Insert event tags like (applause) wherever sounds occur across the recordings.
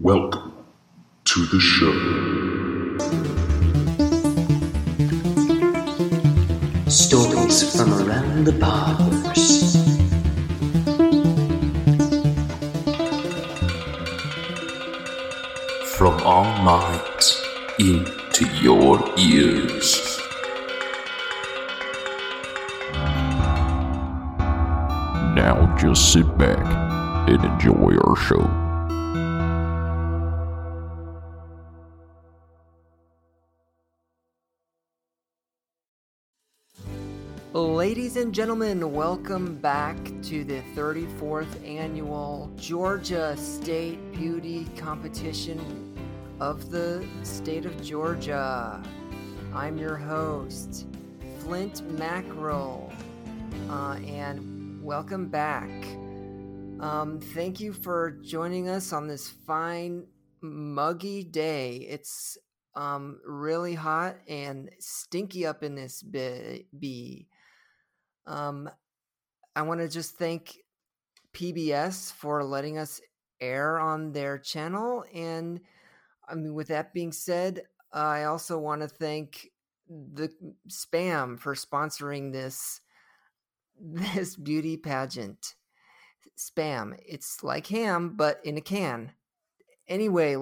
Welcome to the show. Stories from around the bars. From our minds into your ears. Now just sit back and enjoy our show. Ladies and gentlemen, welcome back to the 34th annual Georgia State Beauty Competition of the state of Georgia. I'm your host, Flint Mackerel, uh, and welcome back. Um, thank you for joining us on this fine, muggy day. It's um, really hot and stinky up in this bee. Um, I want to just thank PBS for letting us air on their channel. And I mean, with that being said, I also want to thank the spam for sponsoring this (laughs) this beauty pageant. Spam. It's like ham, but in a can. Anyway,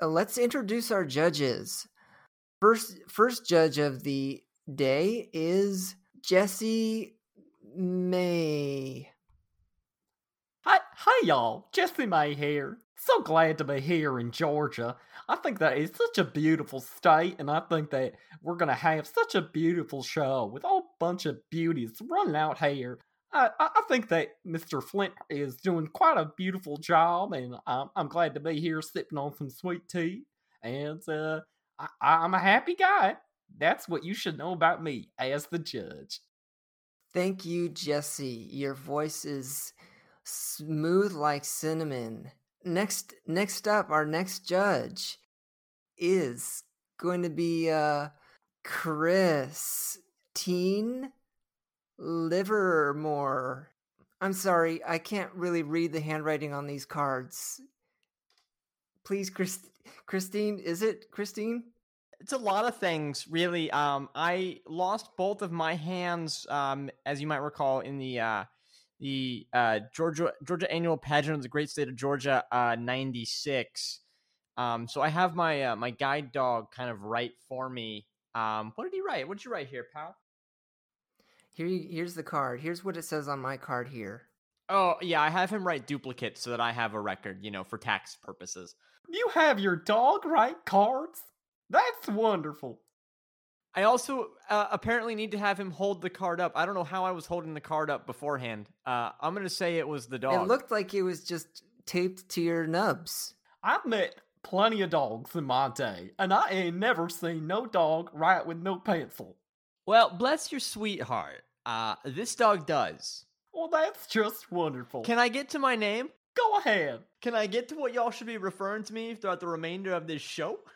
let's introduce our judges. First, first judge of the day is Jesse May. Hi, hi, y'all. Jesse May here. So glad to be here in Georgia. I think that is such a beautiful state, and I think that we're gonna have such a beautiful show with a whole bunch of beauties running out here. I, I I think that Mr. Flint is doing quite a beautiful job, and I'm, I'm glad to be here sipping on some sweet tea. And uh, I, I'm a happy guy. That's what you should know about me as the judge. Thank you, Jesse. Your voice is smooth like cinnamon. Next, next up, our next judge is going to be uh, Christine Livermore. I'm sorry, I can't really read the handwriting on these cards. Please, Christ- Christine, is it Christine? It's a lot of things really um i lost both of my hands um as you might recall in the uh the uh georgia georgia annual pageant of the great state of georgia uh 96 um so i have my uh, my guide dog kind of write for me um what did he write what did you write here pal Here, you- here's the card. Here's what it says on my card here. oh yeah i have him write duplicates so that i have a record you know for tax purposes You have your dog write cards? That's wonderful. I also uh, apparently need to have him hold the card up. I don't know how I was holding the card up beforehand. Uh, I'm gonna say it was the dog. It looked like it was just taped to your nubs. I've met plenty of dogs in my day, and I ain't never seen no dog write with no pencil. well, bless your sweetheart. Uh, this dog does. Well, that's just wonderful. Can I get to my name? Go ahead. Can I get to what y'all should be referring to me throughout the remainder of this show? (laughs)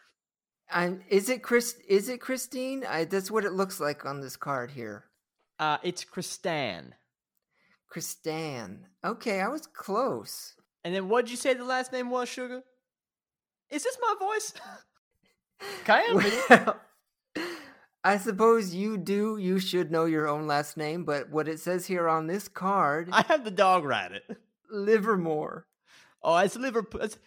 And is it Chris? Is it Christine? I, that's what it looks like on this card here. Uh, it's Kristan. Christan. Okay, I was close. And then what'd you say the last name was, Sugar? Is this my voice? (laughs) (laughs) Well, I suppose you do. You should know your own last name, but what it says here on this card, I have the dog write it. Livermore. Oh, it's Liverpool. That's,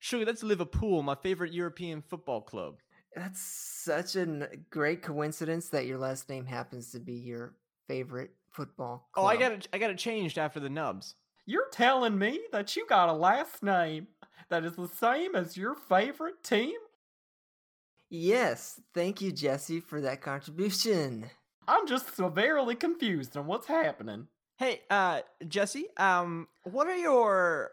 Sugar, that's Liverpool, my favorite European football club. That's such a great coincidence that your last name happens to be your favorite football. Oh, I got it. I got it changed after the nubs. You're telling me that you got a last name that is the same as your favorite team? Yes, thank you, Jesse, for that contribution. I'm just severely confused on what's happening. Hey, uh, Jesse, um, what are your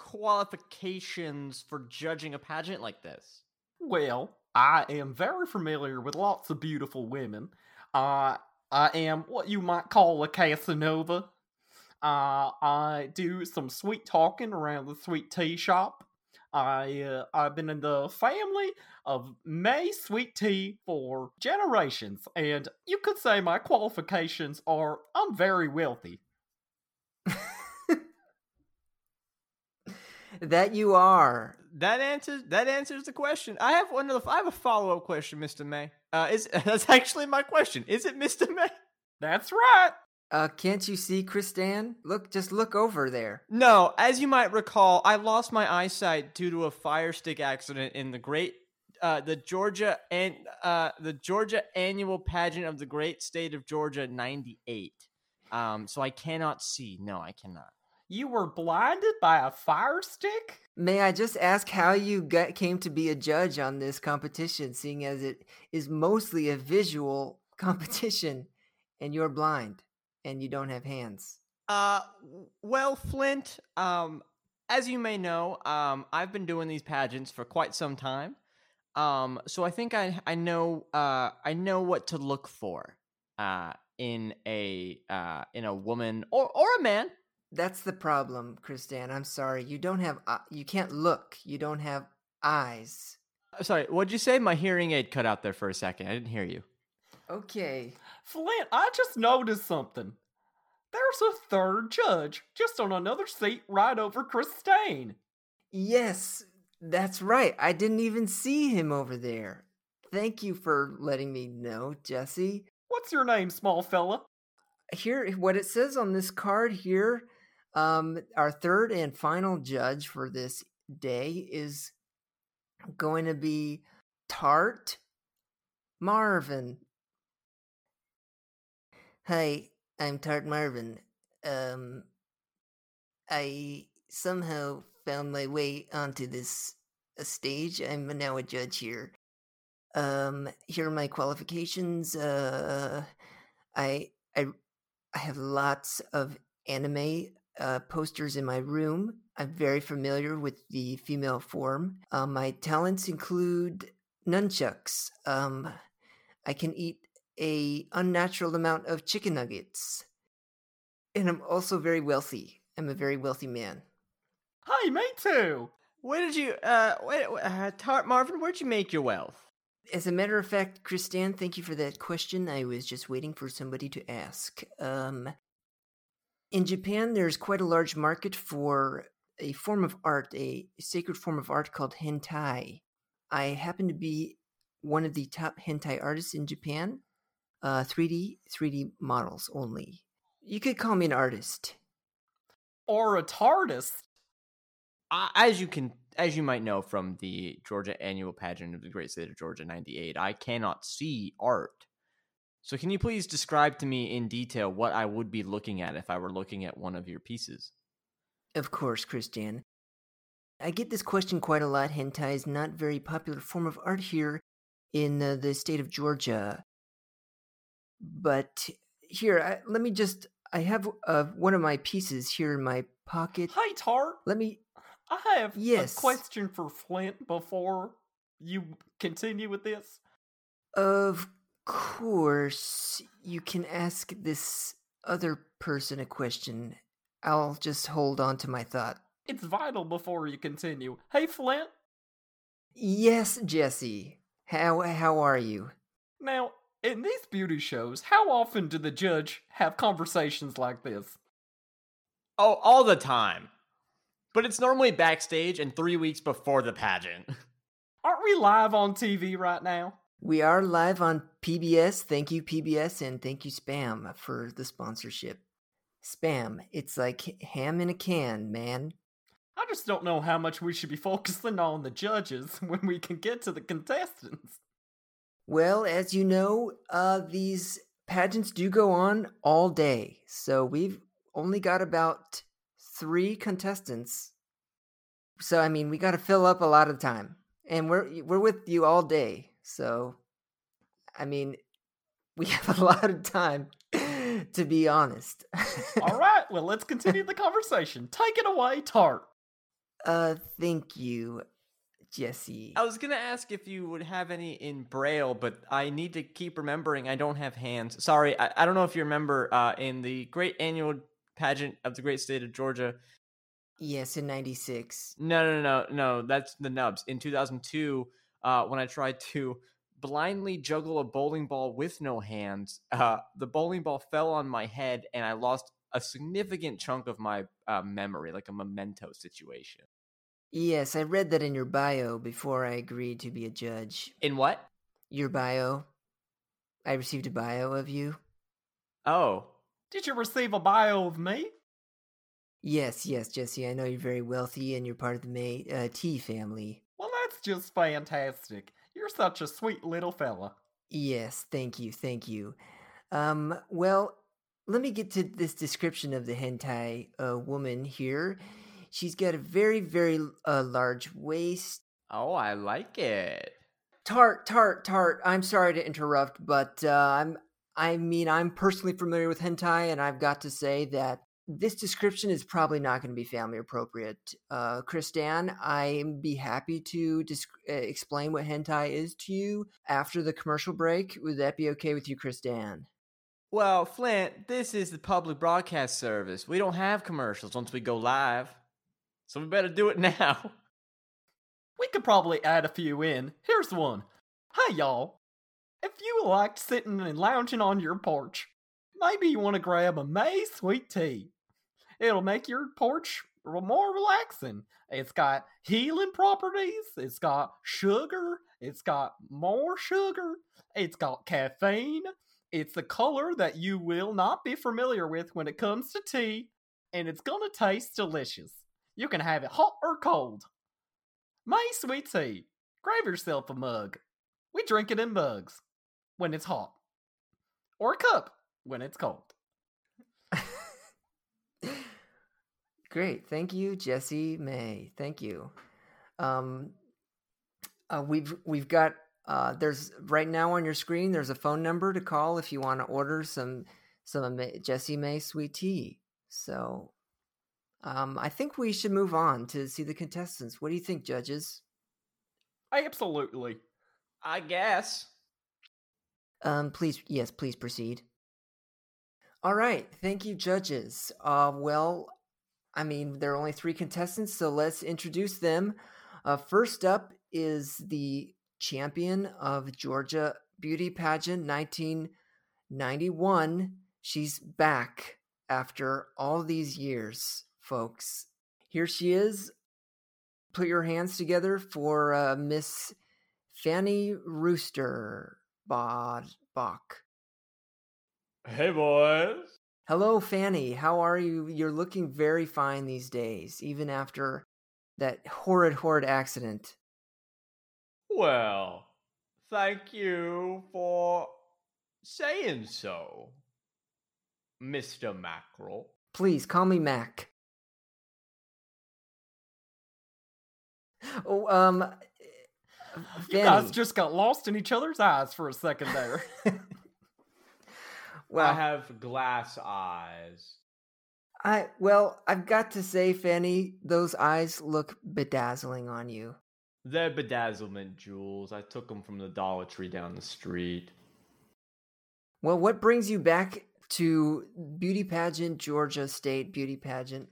qualifications for judging a pageant like this? Well, I am very familiar with lots of beautiful women. Uh, I am what you might call a Casanova. Uh, I do some sweet talking around the sweet tea shop. I uh, I've been in the family of May sweet tea for generations, and you could say my qualifications are I'm very wealthy. That you are. That answers that answers the question. I have one of the, I have a follow up question, Mr. May. Uh, is (laughs) that's actually my question? Is it Mr. May? That's right. Uh, can't you see Kristan? Look, just look over there. No, as you might recall, I lost my eyesight due to a fire stick accident in the great uh, the Georgia and uh, the Georgia annual pageant of the great state of Georgia '98. Um, so I cannot see. No, I cannot. You were blinded by a fire stick? May I just ask how you got, came to be a judge on this competition, seeing as it is mostly a visual (laughs) competition, and you're blind and you don't have hands? Uh, well, Flint. Um, as you may know, um, I've been doing these pageants for quite some time. Um, so I think I I know uh I know what to look for uh in a uh in a woman or or a man. That's the problem, Kristan. I'm sorry. You don't have uh, you can't look. You don't have eyes. Uh, Sorry, what'd you say? My hearing aid cut out there for a second. I didn't hear you. Okay. Flint, I just noticed something. There's a third judge just on another seat right over Christine. Yes, that's right. I didn't even see him over there. Thank you for letting me know, Jesse. What's your name, small fella? Here what it says on this card here, um our third and final judge for this day is going to be Tart Marvin. Hi, I'm Tart Marvin. Um I somehow found my way onto this uh, stage. I'm now a judge here. Um here are my qualifications. Uh I I I have lots of anime uh, posters in my room. I'm very familiar with the female form. Uh, my talents include nunchucks. Um, I can eat a unnatural amount of chicken nuggets, and I'm also very wealthy. I'm a very wealthy man. Hi, me too. Where did you uh wait, uh Tart Marvin, where'd you make your wealth? As a matter of fact, Kristan, thank you for that question. I was just waiting for somebody to ask. Um, in Japan, there's quite a large market for a form of art, a sacred form of art called hentai. I happen to be one of the top hentai artists in Japan. Uh, 3D, 3D models only. You could call me an artist. Or a TARDIS. Uh, as you can as you might know from the Georgia annual pageant of the great state of Georgia 98, I cannot see art. So can you please describe to me in detail what I would be looking at if I were looking at one of your pieces? Of course, Christian. I get this question quite a lot. Hentai is not very popular form of art here in uh, the state of Georgia. But here, I, let me just. I have uh, one of my pieces here in my pocket. Hi, Tart. Let me. I have Yes. a question for Flint before you continue with this. Of course, you can ask this other person a question. I'll just hold on to my thought. It's vital before you continue. Hey, Flint. Yes, Jesse. How how are you? Now, in these beauty shows, how often do the judge have conversations like this? Oh, all the time. But it's normally backstage and 3 weeks before the pageant. (laughs) Aren't we live on TV right now? We are live on PBS. Thank you, PBS, and thank you, Spam, for the sponsorship. Spam, it's like ham in a can, man. I just don't know how much we should be focusing on the judges (laughs) when we can get to the contestants. Well, as you know, uh, these pageants do go on all day, so we've only got about three contestants. So I mean, we got to fill up a lot of time, and we're we're with you all day. So, I mean, we (laughs) have a lot of time, to be honest. All (laughs) right, well, let's continue the conversation. Take it away, Tart. Uh, thank you, Jesse. I was going to ask if you would have any in braille, but I need to keep remembering I don't have hands. Sorry, I, I don't know if you remember uh, in the great annual pageant of the great state of Georgia. Yes, in '96. No, no, no, no, no. That's the nubs. In 2002, uh, when I tried to blindly juggle a bowling ball with no hands, uh, the bowling ball fell on my head, and I lost a significant chunk of my uh, memory, like a memento situation. Yes, I read that in your bio before I agreed to be a judge. In what? Your bio. I received a bio of you. Oh, Did you receive a bio of me? Yes, yes, Jesse. I know you're very wealthy and you're part of the May uh, tea family. That's just fantastic. You're such a sweet little fella. Yes, thank you, thank you. Um, well, let me get to this description of the hentai uh, woman here. She's got a very, very uh, large waist. oh, I like it. Tart, tart, tart. I'm sorry to interrupt, but uh, I'm. I mean, I'm personally familiar with hentai, and I've got to say that this description is probably not going to be family appropriate. Uh, Kristan, I'd be happy to uh, explain what hentai is to you after the commercial break. Would that be okay with you, Kristan? Well, Flint, this is the public broadcast service. We don't have commercials once we go live. So we better do it (laughs) now. We could probably add a few in. Here's one. Hi, y'all. If you liked sitting and lounging on your porch, maybe you want to grab a May sweet tea. It'll make your porch more relaxing. It's got healing properties, it's got sugar, it's got more sugar, it's got caffeine, it's a color that you will not be familiar with when it comes to tea, and it's gonna taste delicious. You can have it hot or cold. My sweet tea. Grab yourself a mug. We drink it in mugs when it's hot, or a cup when it's cold. Great, thank you, Jesse May. Thank you. Um, uh, we've we've got uh, there's right now on your screen. There's a phone number to call if you want to order some some Jesse May sweet tea. So, um, I think we should move on to see the contestants. What do you think, judges? I absolutely. I guess. Um, please, yes, please proceed. All right, thank you, judges. Uh, well, I mean, there are only three contestants, so let's introduce them. Uh, first up is the champion of Georgia Beauty Pageant 1991. She's back after all these years, folks. Here she is. Put your hands together for uh, Miss Fanny Rooster Bod Bach. Hey, boys. Hello, Fanny. How are you? You're looking very fine these days, even after that horrid, horrid accident. Well, thank you for saying so, Mr. Mackerel. Please call me Mac. Oh, um, Fanny. You guys just got lost in each other's eyes for a second there. (laughs) (laughs) well, I have glass eyes. I well, I've got to say, Fanny, those eyes look bedazzling on you. They're bedazzlement jewels. I took them from the Dollar Tree down the street. Well, what brings you back to beauty pageant, Georgia State beauty pageant,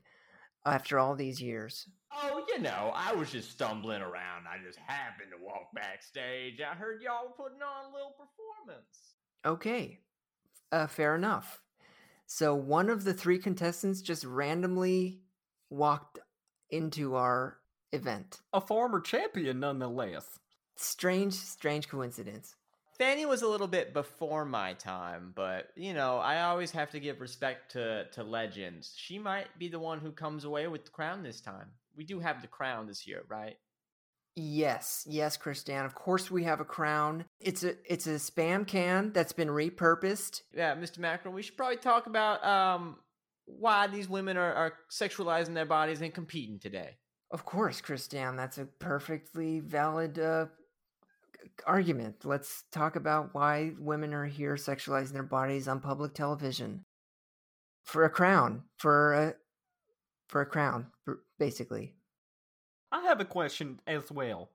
after all these years? Oh, you know, I was just stumbling around. I just happened to walk backstage. I heard y'all were putting on a little performance. Okay, uh, fair enough. So one of the three contestants just randomly walked into our event. a former champion, nonetheless. Strange, strange coincidence. Fanny was a little bit before my time, but you know, I always have to give respect to to legends. She might be the one who comes away with the crown this time. We do have the crown this year, right? Yes, yes, Kristan. Of course, we have a crown. It's a it's a spam can that's been repurposed. Yeah, Mr. Macron, we should probably talk about um why these women are, are sexualizing their bodies and competing today. Of course, Kristan. That's a perfectly valid uh, argument. Let's talk about why women are here sexualizing their bodies on public television for a crown, for a for a crown, basically. I have a question as well.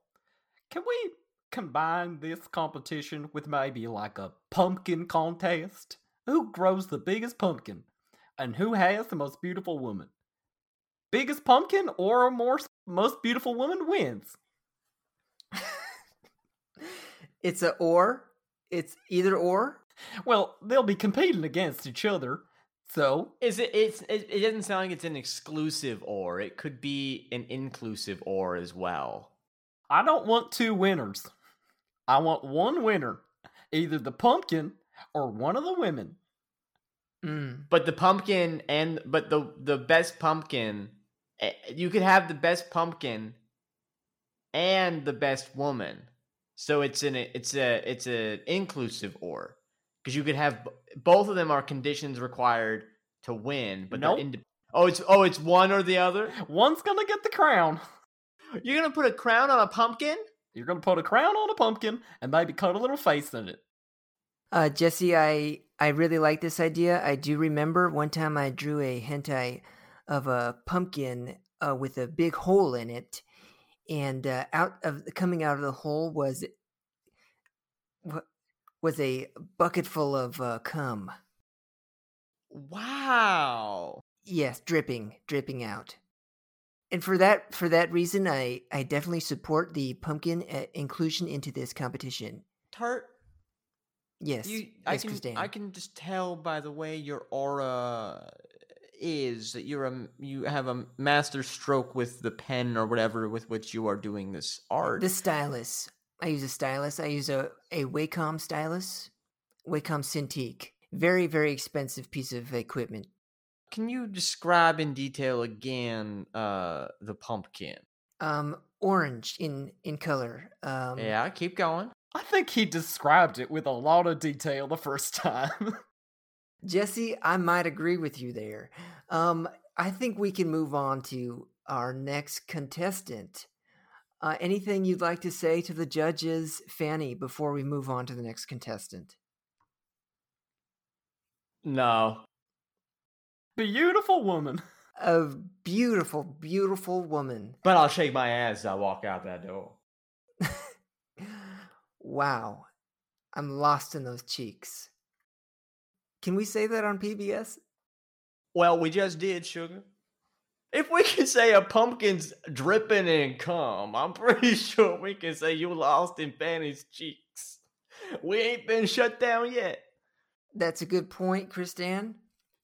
Can we combine this competition with maybe like a pumpkin contest? Who grows the biggest pumpkin? And who has the most beautiful woman? Biggest pumpkin or more most beautiful woman wins. it's a or. It's either or. Well, they'll be competing against each other. So, Is it? It's. It, it doesn't sound like it's an exclusive or. It could be an inclusive or as well. I don't want two winners. I want one winner, either the pumpkin or one of the women. Mm. But the pumpkin and but the the best pumpkin, eh, you could have the best pumpkin and the best woman. So it's an it's a it's a inclusive or because you could have both of them are conditions required to win, but Nope. they're oh it's oh it's one or the other. One's gonna get the crown. You're gonna put a crown on a pumpkin? You're gonna put a crown on a pumpkin and maybe cut a little face in it. Uh, Jesse, I I really like this idea. I do remember one time I drew a hentai of a pumpkin uh, with a big hole in it, and uh, out of coming out of the hole was wa- was a bucket full of uh, cum. Wow. Yes, dripping, dripping out. And for that for that reason, I I definitely support the pumpkin uh, inclusion into this competition. Tart, Yes, you I can Christine. I can just tell by the way your aura is that you're a you have a master stroke with the pen or whatever with which you are doing this art. The stylus. I use a stylus. I use a, a Wacom stylus. Wacom Cintiq. Very, very expensive piece of equipment. Can you describe in detail again uh the pumpkin? Um, orange in in color. Um, yeah, keep going. I think he described it with a lot of detail the first time. (laughs) Jesse, I might agree with you there. Um, I think we can move on to our next contestant. Uh, anything you'd like to say to the judges, Fanny, before we move on to the next contestant? No. Beautiful woman. (laughs) A beautiful, beautiful woman. But I'll shake my ass as I walk out that door. (laughs) wow. I'm lost in those cheeks. Can we say that on PBS? Well, we just did, sugar. If we can say a pumpkin's dripping in cum, I'm pretty (laughs) sure we can say you lost in Fanny's cheeks. We ain't been shut down yet. That's a good point, Christan.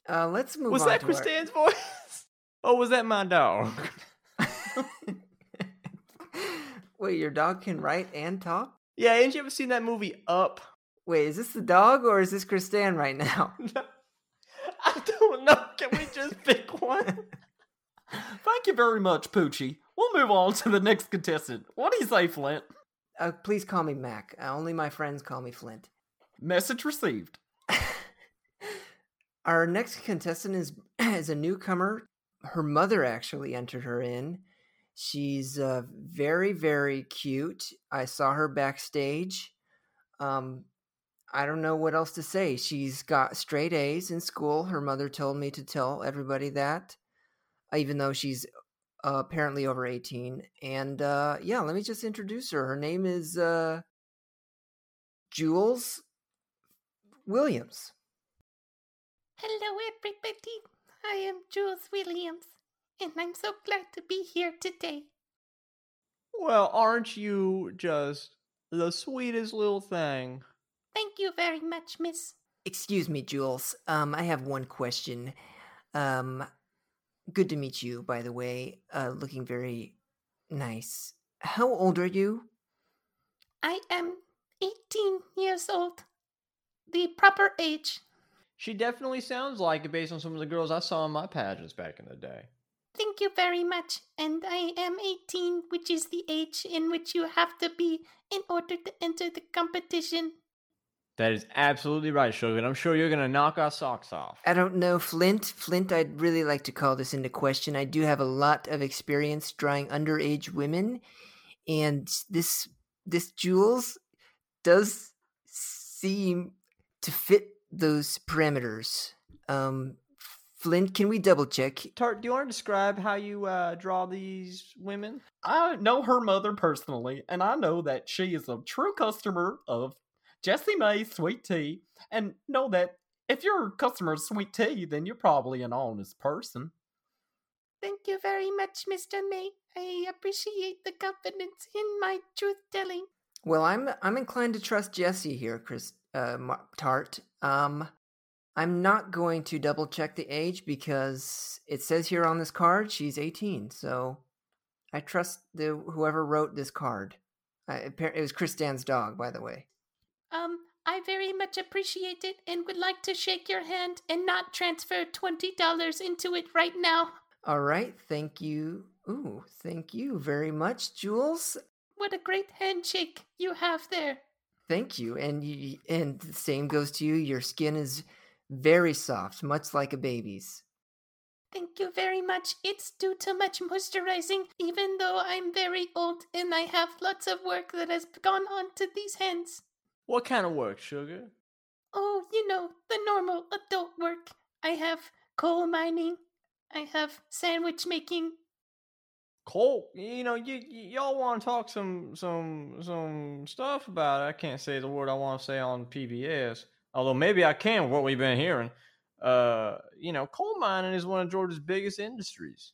Uh, let's move Was that to our- voice? (laughs) Or was that my dog? (laughs) Wait, your dog can write and talk? yeah, ain't you ever seen that movie Up? Wait, is this the dog or is this Christan right now? I don't know. Can we just pick one? Thank you very much, Poochie. We'll move on to the next contestant. What do you say, Flint? Uh, please call me Mac. Uh, only my friends call me Flint. Message received. (laughs) Our next contestant is (clears throat) is a newcomer. Her mother actually entered her in. She's uh, very very cute. I saw her backstage. Um, I don't know what else to say. She's got straight A's in school. Her mother told me to tell everybody that, even though she's uh, apparently over eighteen. And uh, yeah, let me just introduce her. Her name is uh, Jules Williams. Hello, everybody. I am Jules Williams, and I'm so glad to be here today. Well, aren't you just the sweetest little thing? Thank you very much, Miss. Excuse me, Jules. Um, I have one question. Um, good to meet you, by the way. Uh, looking very nice. How old are you? I am 18 years old. The proper age. She definitely sounds like it based on some of the girls I saw in my pageants back in the day. Thank you very much. And I am 18, which is the age in which you have to be in order to enter the competition. That is absolutely right, Sugar. And I'm sure you're going to knock our socks off. I don't know, Flint. Flint, I'd really like to call this into question. I do have a lot of experience drawing underage women, and this this Jules does seem to fit those parameters. Um, Flint, can we double check? Tart, do you want to describe how you uh, draw these women? I know her mother personally, and I know that she is a true customer of Jesse May's Sweet Tea, and know that if you're a customer of Sweet Tea, then you're probably an honest person. Thank you very much, Mr. May. I appreciate the confidence in my truth telling. Well, I'm I'm inclined to trust Jesse here, Chris uh, Mar- Tart. Um, I'm not going to double check the age because it says here on this card she's 18. So I trust the whoever wrote this card. I, it was Chris Dan's dog, by the way. Um, I very much appreciate it and would like to shake your hand and not transfer $20 into it right now. All right, thank you. Ooh, thank you very much, Jules. What a great handshake you have there. Thank you, and you, and the same goes to you. Your skin is very soft, much like a baby's. Thank you very much. It's due to much moisturizing, even though I'm very old and I have lots of work that has gone on to these hands. What kind of work, sugar? Oh, you know, the normal adult work. I have coal mining, I have sandwich making. Coal. You know, you, y- y'all want to talk some some some stuff about it. I can't say the word I want to say on PBS. Although maybe I can what we've been hearing. Uh, you know, coal mining is one of Georgia's biggest industries.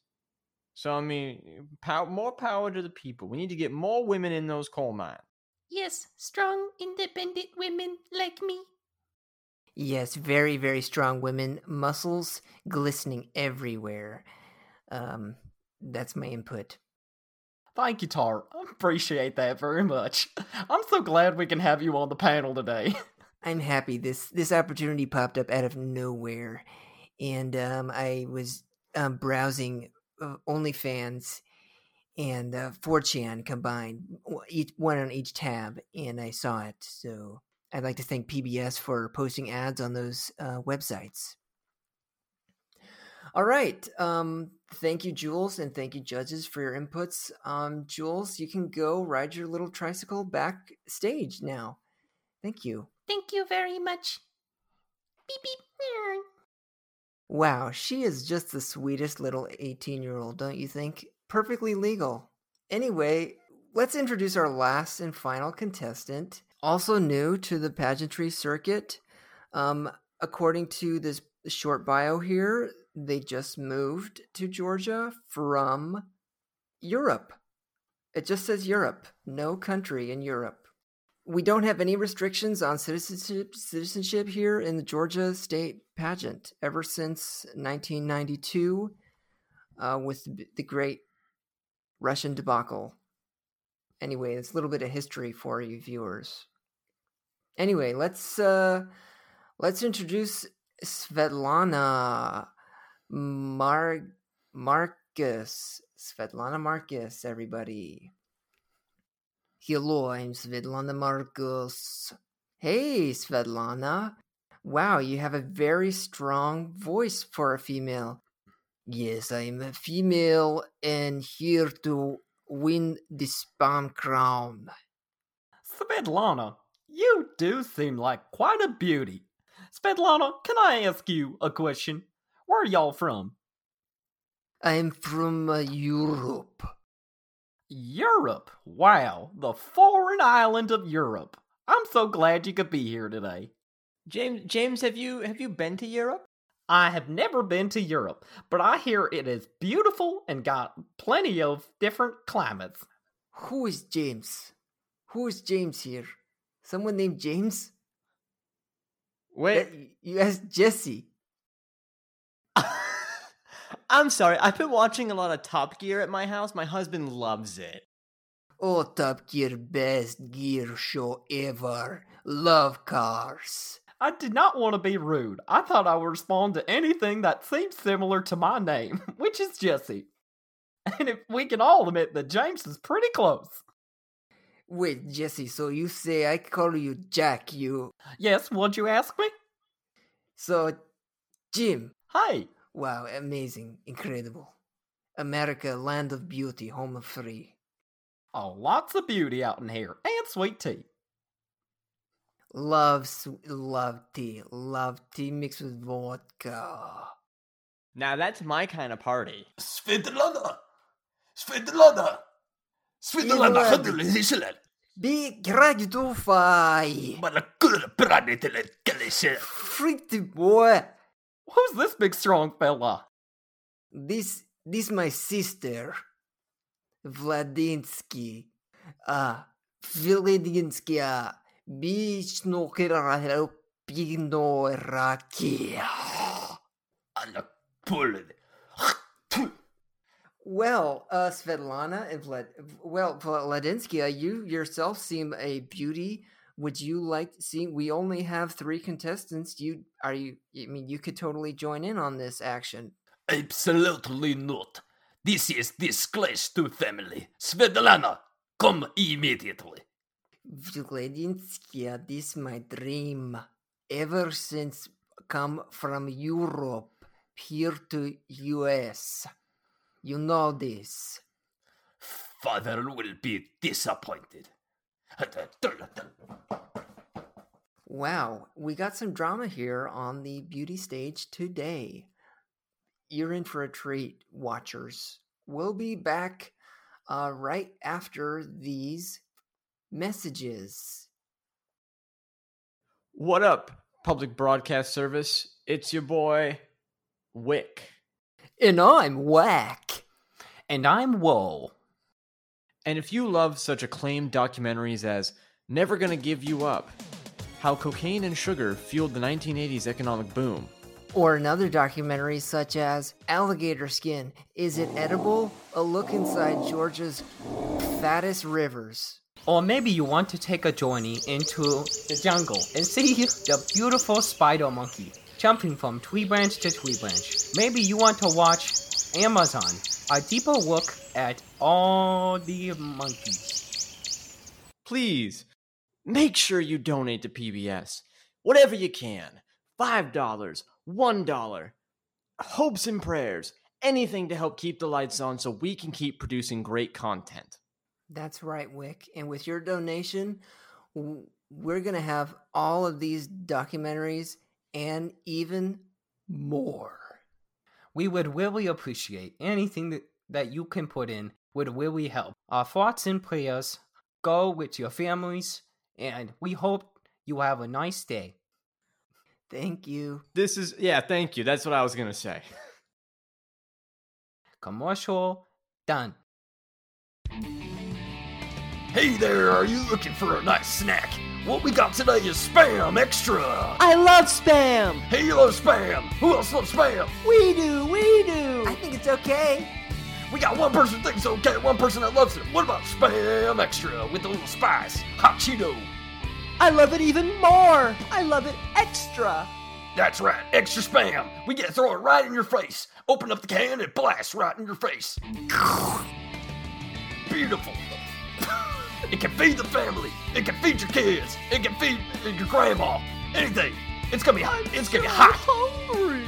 So I mean, pow- more power to the people. We need to get more women in those coal mines. Yes, strong, independent women like me. Yes, very, very strong women, muscles glistening everywhere. Um, that's my input. Thank you, Tar. I appreciate that very much. (laughs) I'm so glad we can have you on the panel today. I'm happy this this opportunity popped up out of nowhere, and um, I was um, browsing uh, OnlyFans and uh, 4chan combined, each one on each tab, and I saw it. So I'd like to thank PBS for posting ads on those uh, websites. All right. Um, thank you, Jules, and thank you, judges, for your inputs. Um, Jules, you can go ride your little tricycle backstage now. Thank you. Thank you very much. Beep beep. Wow, she is just the sweetest little 18 year old, don't you think? Perfectly legal. Anyway, let's introduce our last and final contestant, also new to the pageantry circuit. Um, according to this short bio here, they just moved to Georgia from Europe. It just says Europe, no country in Europe. We don't have any restrictions on citizenship citizenship here in the Georgia state pageant ever since 1992 uh, with the the great Russian debacle. Anyway, it's a little bit of history for you viewers. Anyway, let's uh let's introduce Svetlana Mar Marcus. Svetlana Marcus, everybody. Hello, I'm Svetlana Marcus. Hey, Svetlana. Wow, you have a very strong voice for a female. Yes, I'm a female and here to win the spam crown. Svetlana, you do seem like quite a beauty. Svetlana, can I ask you a question? Where are y'all from? I'm from uh, Europe. Europe. Wow, the foreign island of Europe. I'm so glad you could be here today. James, James, have you have you been to Europe? I have never been to Europe, but I hear it is beautiful and got plenty of different climates. Who is James? Who is James here? Someone named James? Wait, you asked Jesse. (laughs) I'm sorry. I've been watching a lot of Top Gear at my house. My husband loves it. Oh, Top Gear, best gear show ever. Love cars. I did not want to be rude. I thought I would respond to anything that seems similar to my name, (laughs) which is Jesse. And if we can all admit that James is pretty close. Wait, Jesse, so you say I call you Jack, you. Yes, would you ask me? So, Jim. Hi. Wow, amazing, incredible. America, land of beauty, home of free. oh, lots of beauty out in here, and sweet tea. Love, love tea. Love tea mixed with vodka. Now that's my kind of party. Svetlana! Svetlana! Svetlana, hădulișele! Bi gragi tu fai! Mă la culă pranetele Delicious, Frite, boy! Who's this big strong fella? This, this my sister, Vladinsky. Ah, uh, Vladinsky, ah. Uh, be snooker, Pinorakia. Alla pulled. Well, uh, Svetlana and Vlad, well, Vladinskia, you yourself seem a beauty. Would you like to see? We only have three contestants. You are you? I mean, you could totally join in on this action. Absolutely not. This is disgrace to family. Svetlana, come immediately. Vladinskia, this is my dream. Ever since come from Europe here to US. You know this. Father will be disappointed. Wow, we got some drama here on the beauty stage today. You're in for a treat, watchers. We'll be back uh, right after these messages. What up, public broadcast service? It's your boy, Wick. And I'm whack. And I'm Woe. And if you love such acclaimed documentaries as Never Gonna Give You Up, How Cocaine and Sugar Fueled the 1980s Economic Boom, Or another documentary such as Alligator Skin Is It Edible? A look inside Georgia's fattest rivers. Or maybe you want to take a journey into the jungle and see the beautiful spider monkey jumping from tree branch to tree branch. Maybe you want to watch Amazon, a deeper look at all the monkeys. please make sure you donate to PBS. Whatever you can $5, $1, hopes and prayers, anything to help keep the lights on so we can keep producing great content. That's right, Wick. And with your donation, we're going to have all of these documentaries and even more. We would really appreciate anything that, that you can put in would really help. Our thoughts and prayers go with your families, and we hope you have a nice day. Thank you. This is, yeah, thank you. That's what I was going to say. (laughs) Commercial done. Hey there, are you looking for a nice snack? What we got today is Spam Extra! I love spam! Hey, you love Spam! Who else loves Spam? We do, we do! I think it's okay. We got one person thinks it's okay, one person that loves it. What about Spam Extra with a little spice? Hot Cheeto! I love it even more! I love it extra! That's right, extra spam. We get to throw it right in your face. Open up the can and blast right in your face. Beautiful. It can feed the family. It can feed your kids. It can feed your grandma. Anything. It's gonna be hot. It's gonna be hot. hungry!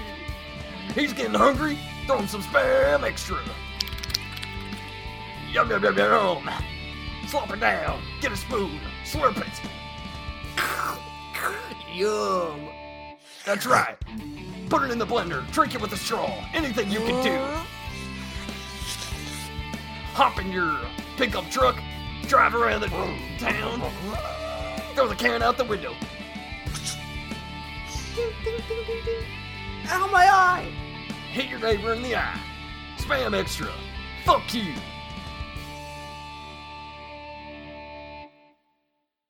He's getting hungry. Throw him some spam extra. Yum yum yum yum. Slop it down. Get a spoon. Slurp it. Yum. That's right. Put it in the blender. Drink it with a straw. Anything you can do. Hop in your pickup truck. Drive around the town. Throw the can out the window. Ow, my eye! Hit your neighbor in the eye. Spam extra. Fuck you.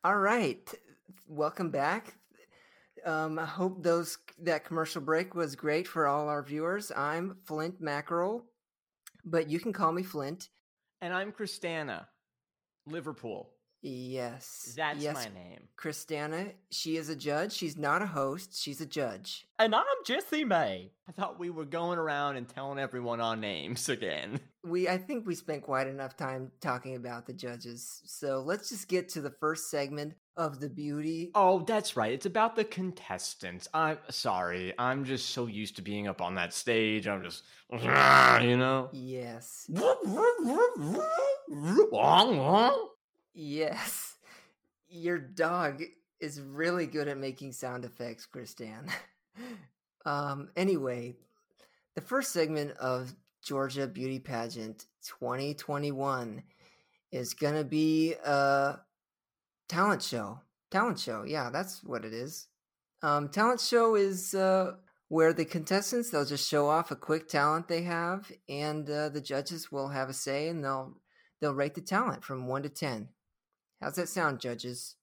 All right. Welcome back. Um, I hope those that commercial break was great for all our viewers. I'm Flint Mackerel, but you can call me Flint. And I'm Christana, Liverpool. Yes. That's yes, my name. Christiana, she is a judge. She's not a host. She's a judge. And I'm Jesse May. I thought we were going around and telling everyone our names (laughs) again. We I think we spent quite enough time talking about the judges. So let's just get to the first segment of the beauty. Oh, that's right. It's about the contestants. I'm sorry. I'm just so used to being up on that stage. I'm just, (laughs) you know? Yes. (laughs) Yes. Your dog is really good at making sound effects, Christian. (laughs) um anyway, the first segment of Georgia Beauty Pageant 2021 is going to be a talent show. Talent show. Yeah, that's what it is. Um talent show is uh where the contestants they'll just show off a quick talent they have and uh, the judges will have a say and they'll they'll rate the talent from 1 to 10. How's that sound, judges?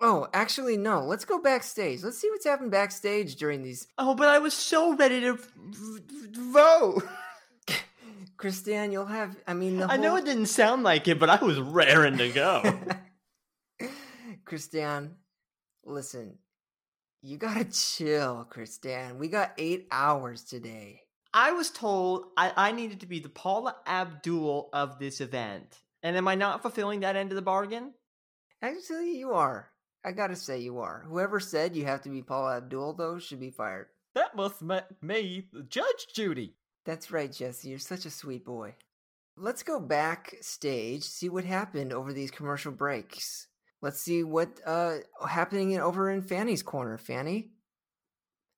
Oh, actually, no. Let's go backstage. Let's see what's happened backstage during these. Oh, but I was so ready to vote. (laughs) Christian, you'll have. I mean, the I know it didn't sound like it, but I was raring to go. (laughs) (laughs) Christian, listen. You gotta (laughs) chill, Christian. We got eight hours today. I was told I, I needed to be the Paula Abdul of this event. And am I not fulfilling that end of the bargain? Actually, you are. I gotta say, you are. Whoever said you have to be Paula Abdul, though, should be fired. That must make me Judge Judy. That's right, Jesse. You're such a sweet boy. Let's go backstage, see what happened over these commercial breaks. Let's see what uh happening in, over in Fanny's corner. Fanny,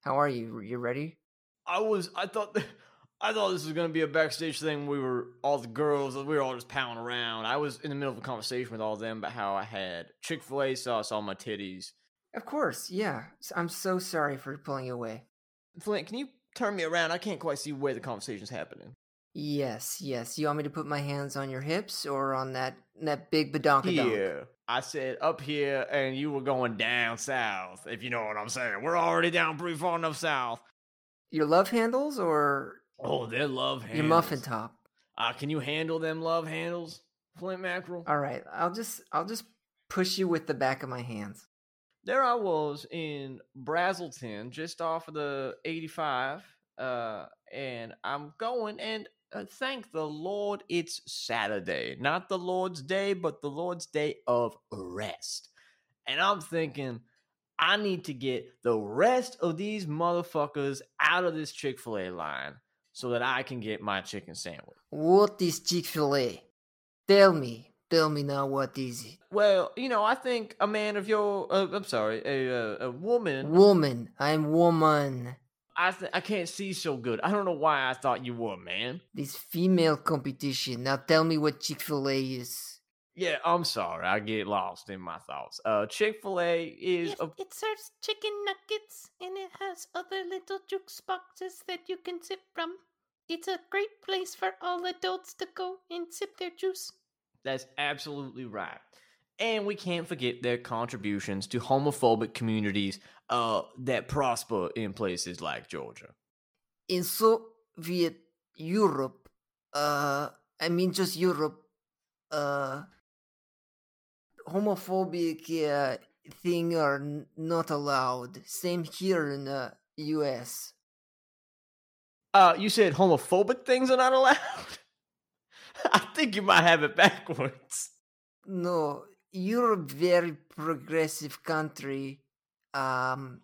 how are you? You ready? I was I thought That, (laughs) I thought this was gonna be a backstage thing. We were all the girls, we were all just pounding around. I was in the middle of a conversation with all of them about how I had Chick Fil A sauce on my titties. Of course, yeah. I'm so sorry for pulling you away. Flint, can you turn me around? I can't quite see where the conversation's happening. Yes, yes. You want me to put my hands on your hips or on that that big badonkadonk? Here, I said up here, and you were going down south. If you know what I'm saying, we're already down pretty far enough south. Your love handles or Oh, they're love handles. your muffin top? Uh, can you handle them love handles, Flint Mackerel? All right, I'll just I'll just push you with the back of my hands. there I was in Braselton, just off of the 85, uh, and I'm going, and uh, thank the Lord it's Saturday. Not the Lord's Day, but the Lord's Day of rest. And I'm thinking, I need to get the rest of these motherfuckers out of this Chick fil A line so that I can get my chicken sandwich. What is Chick Fil A? Tell me, tell me now. What is it? Well, you know, I think a man of your, uh, I'm sorry, a, uh, a woman. Woman, I'm woman. I th- I can't see so good. I don't know why I thought you were, man. This female competition. Now tell me what Chick Fil A is. Yeah, I'm sorry. I get lost in my thoughts. Uh, Chick Fil A is It, a it serves chicken nuggets and it has other little jukes boxes that you can sip from. It's a great place for all adults to go and sip their juice. that's absolutely right. And we can't forget their contributions to homophobic communities uh that prosper in places like Georgia. In Soviet Europe, uh, I mean just Europe, uh, homophobic uh, thing are n- not allowed. Same here in the U.S. Uh, you said homophobic things are not allowed. (laughs) I think you might have it backwards. No, Europe very progressive country. Um,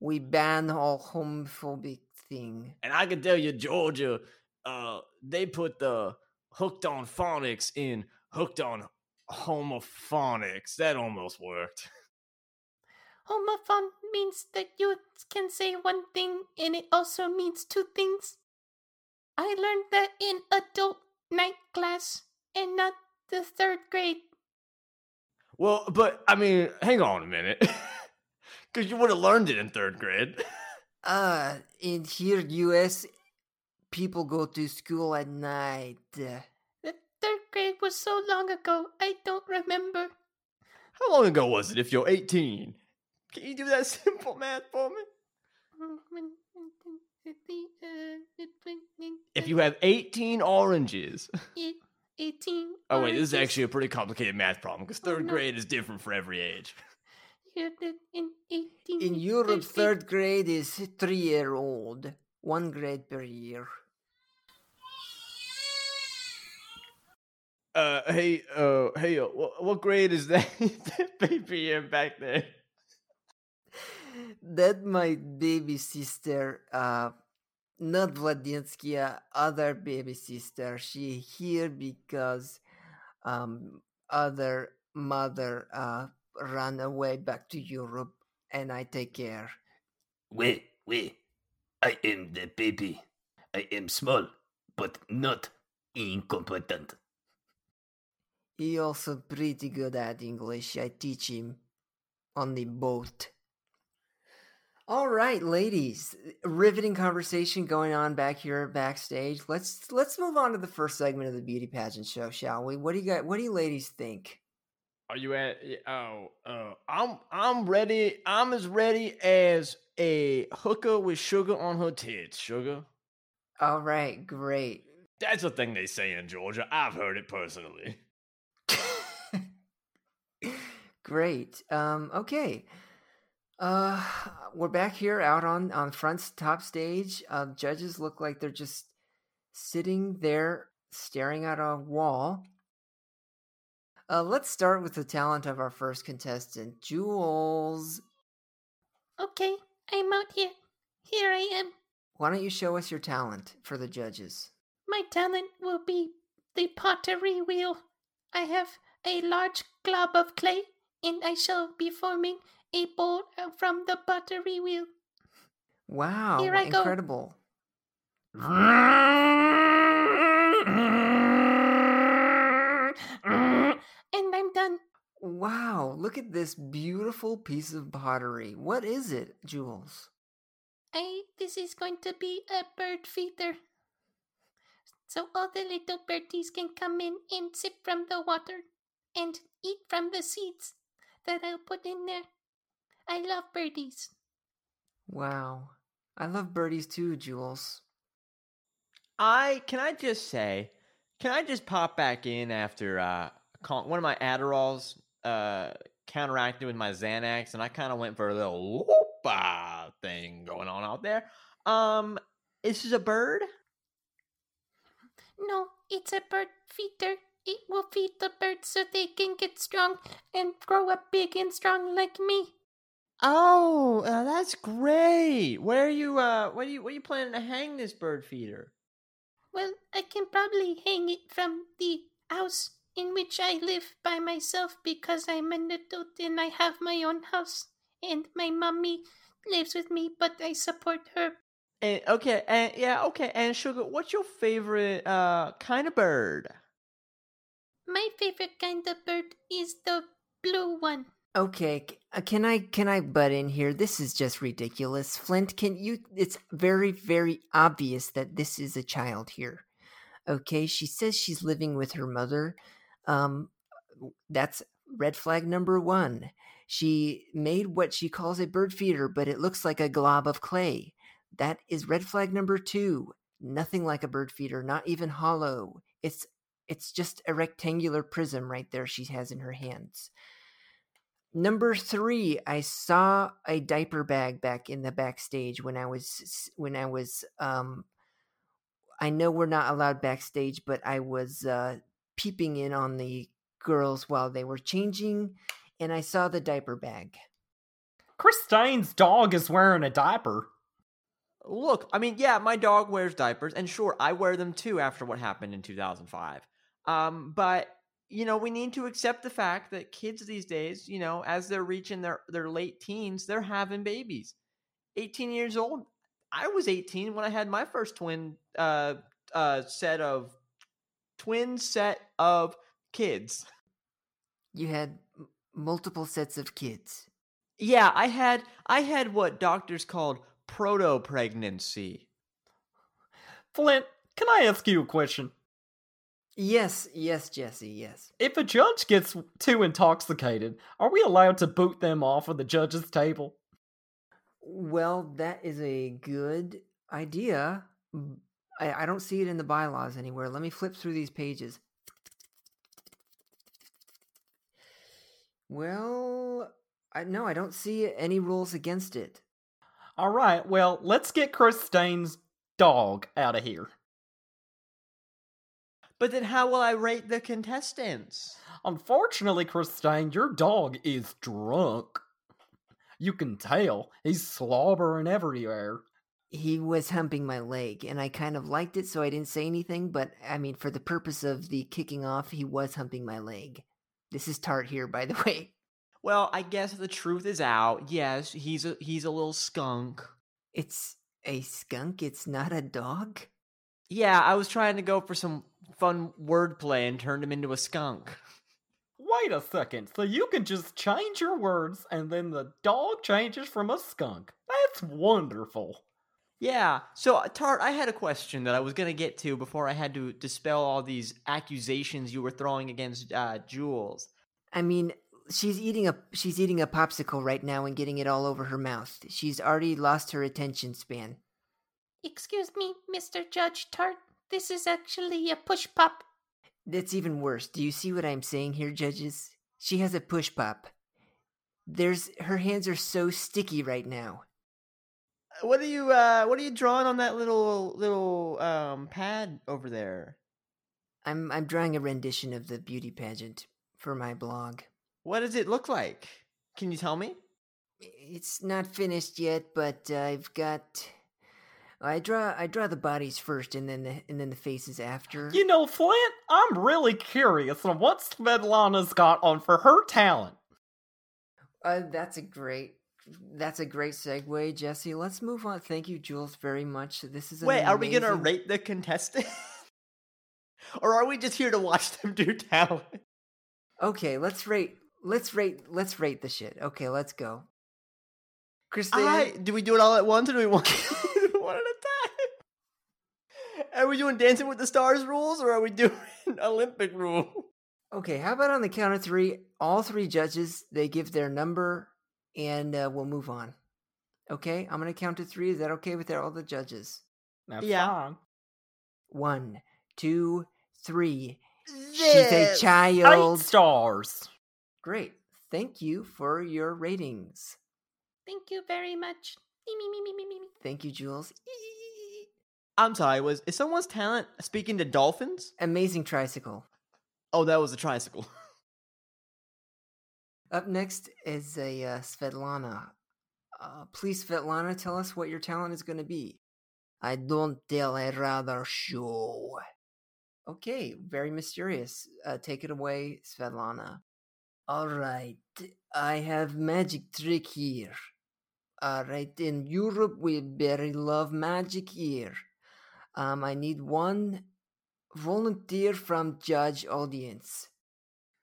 we ban all homophobic thing. And I can tell you, Georgia, uh, they put the hooked on phonics in hooked on homophonics. That almost worked. (laughs) Homophone means that you can say one thing and it also means two things. I learned that in adult night class and not the third grade. Well, but I mean, hang on a minute. (laughs) Because you would have learned it in third grade. (laughs) Uh, in here, U.S., people go to school at night. Uh, The third grade was so long ago, I don't remember. How long ago was it if you're 18? Can you do that (laughs) simple math for me? If you have 18 oranges. Eighteen. Oh, wait, this is actually a pretty complicated math problem because Oh, third no. grade is different for every age. In eighteen. in Europe, third grade is three year old. One grade per year. Uh, hey, uh, hey, uh, what, what grade is that, (laughs) that baby in back there? That my baby sister, uh, not Vladinskia, other baby sister. She here because, um, other mother, uh, ran away back to Europe, and I take care. Wait, wait. I am the baby. I am small, but not incompetent. He also pretty good at English. I teach him on the boat. All right, ladies, riveting conversation going on back here backstage. Let's let's move on to the first segment of the beauty pageant show, shall we? What do you got? What do you ladies think? Are you at? Oh, uh, I'm I'm ready. I'm as ready as a hooker with sugar on her tits. Sugar. All right, great. That's a thing they say in Georgia. I've heard it personally. (laughs) Great. Um, okay. Uh, we're back here out on on front's top stage. Uh, judges look like they're just sitting there staring at a wall. Uh, let's start with the talent of our first contestant, Jules. Okay, I'm out here. Here I am. Why don't you show us your talent for the judges? My talent will be the pottery wheel. I have a large glob of clay, and I shall be forming a bowl uh, from the pottery wheel. Wow, Here I go. incredible. And I'm done. Wow, look at this beautiful piece of pottery. What is it, Jules? I this is going to be a bird feeder. So all the little birdies can come in and sip from the water and eat from the seeds that I'll put in there. I love birdies. Wow. I love birdies too, Jules. I can I just say, can I just pop back in after uh one of my Adderalls uh counteracted with my Xanax, and I kind of went for a little whoop thing going on out there. Um, this is a bird. No, it's a bird feeder. It will feed the birds so they can get strong and grow up big and strong like me. Oh, uh, that's great. Where are you? Uh, where are you? Where are you planning to hang this bird feeder? Well, I can probably hang it from the house in which I live by myself because I'm an adult and I have my own house. And my mommy lives with me, but I support her. And okay, and yeah, okay. And sugar, what's your favorite uh kind of bird? My favorite kind of bird is the blue one. Okay, uh, can I can I butt in here? This is just ridiculous. Flint, can you it's very very obvious that this is a child here. Okay, she says she's living with her mother. Um that's red flag number 1. She made what she calls a bird feeder, but it looks like a glob of clay. That is red flag number 2. Nothing like a bird feeder, not even hollow. It's it's just a rectangular prism right there she has in her hands. Number three, I saw a diaper bag back in the backstage when I was when I was um I know we're not allowed backstage, but I was uh peeping in on the girls while they were changing and I saw the diaper bag. Christine's dog is wearing a diaper. Look, I mean, yeah, my dog wears diapers, and sure, I wear them too after what happened in 2005. Um, but you know, we need to accept the fact that kids these days, you know, as they're reaching their their late teens, they're having babies. 18 years old. I was 18 when I had my first twin uh uh set of twin set of kids. You had m- multiple sets of kids. Yeah, I had I had what doctors called proto pregnancy. Flint, can I ask you a question? Yes, yes, Jesse, yes. If a judge gets too intoxicated, are we allowed to boot them off of the judge's table? Well, that is a good idea. I don't see it in the bylaws anywhere. Let me flip through these pages. Well, I no, I don't see any rules against it. All right, well, let's get Christine's dog out of here. But then how will I rate the contestants? Unfortunately, Christine, your dog is drunk. You can tell. He's slobbering everywhere. He was humping my leg, and I kind of liked it, so I didn't say anything. But I mean, for the purpose of the kicking off, he was humping my leg. This is Tart here, by the (laughs) way. Well, I guess the truth is out. Yes, he's a he's a little skunk. It's a skunk. It's not a dog. Yeah, I was trying to go for some fun wordplay and turned him into a skunk. Wait a second. So you can just change your words and then the dog changes from a skunk. That's wonderful. Yeah. So, uh, Tart, I had a question that I was going to get to before I had to dispel all these accusations you were throwing against uh, Jules. I mean, she's eating a she's eating a popsicle right now and getting it all over her mouth. She's already lost her attention span. Excuse me, Mr. Judge Tart. This is actually a push pop. That's even worse. Do you see what I'm saying here, judges? She has a push pop. There's her hands are so sticky right now. What are you uh what are you drawing on that little little um pad over there? I'm I'm drawing a rendition of the beauty pageant for my blog. What does it look like? Can you tell me? It's not finished yet, but uh, I've got I draw I draw the bodies first and then the and then the faces after. You know, Flint, I'm really curious on what Svetlana's got on for her talent. Uh, that's a great that's a great segue, Jesse. Let's move on. Thank you, Jules, very much. This is an Wait, are we gonna rate the contestant? (laughs) or are we just here to watch them do talent? Okay, let's rate. Let's rate. Let's rate the shit. Okay, let's go. Christine, I, do we do it all at once or do we (laughs) want one at a time? Are we doing Dancing with the Stars rules or are we doing (laughs) Olympic rule? Okay, how about on the count of three, all three judges they give their number, and uh, we'll move on. Okay, I'm gonna count to three. Is that okay with all the judges? That's Yeah. fine. One, two, three. She's a child. Eight stars. Great. Thank you for your ratings. Thank you very much. Thank you, Jules. I'm sorry, was is someone's talent speaking to dolphins? Amazing tricycle. Oh, that was a tricycle. (laughs) Up next is a uh, Svetlana. Uh, please, Svetlana, tell us what your talent is going to be. I don't tell, I rather show. Okay, very mysterious. Uh, take it away, Svetlana. All right, I have magic trick here. All right, in Europe we very love magic here. Um, I need one volunteer from judge audience.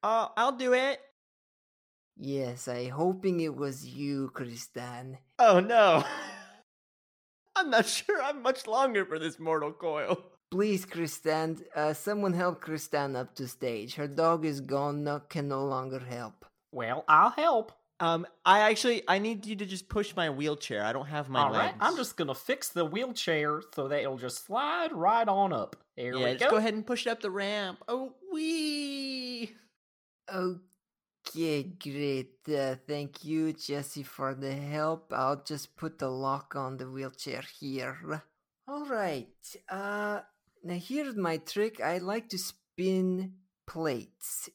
Oh, I'll do it. Yes, I hoping it was you, Kristan. Oh no. (laughs) I'm not sure I'm much longer for this mortal coil. Please, Kristan, uh, someone help Kristan up to stage. Her dog is gone, no, can no longer help. Well, I'll help. Um, I actually I need you to just push my wheelchair. I don't have my All right, legs. I'm just gonna fix the wheelchair so that it'll just slide right on up. Here yeah. we Just go. go ahead and push it up the ramp. Oh wee. Okay, great. Uh, thank you, Jesse, for the help. I'll just put the lock on the wheelchair here. All right. Uh, now here's my trick. I like to spin plates.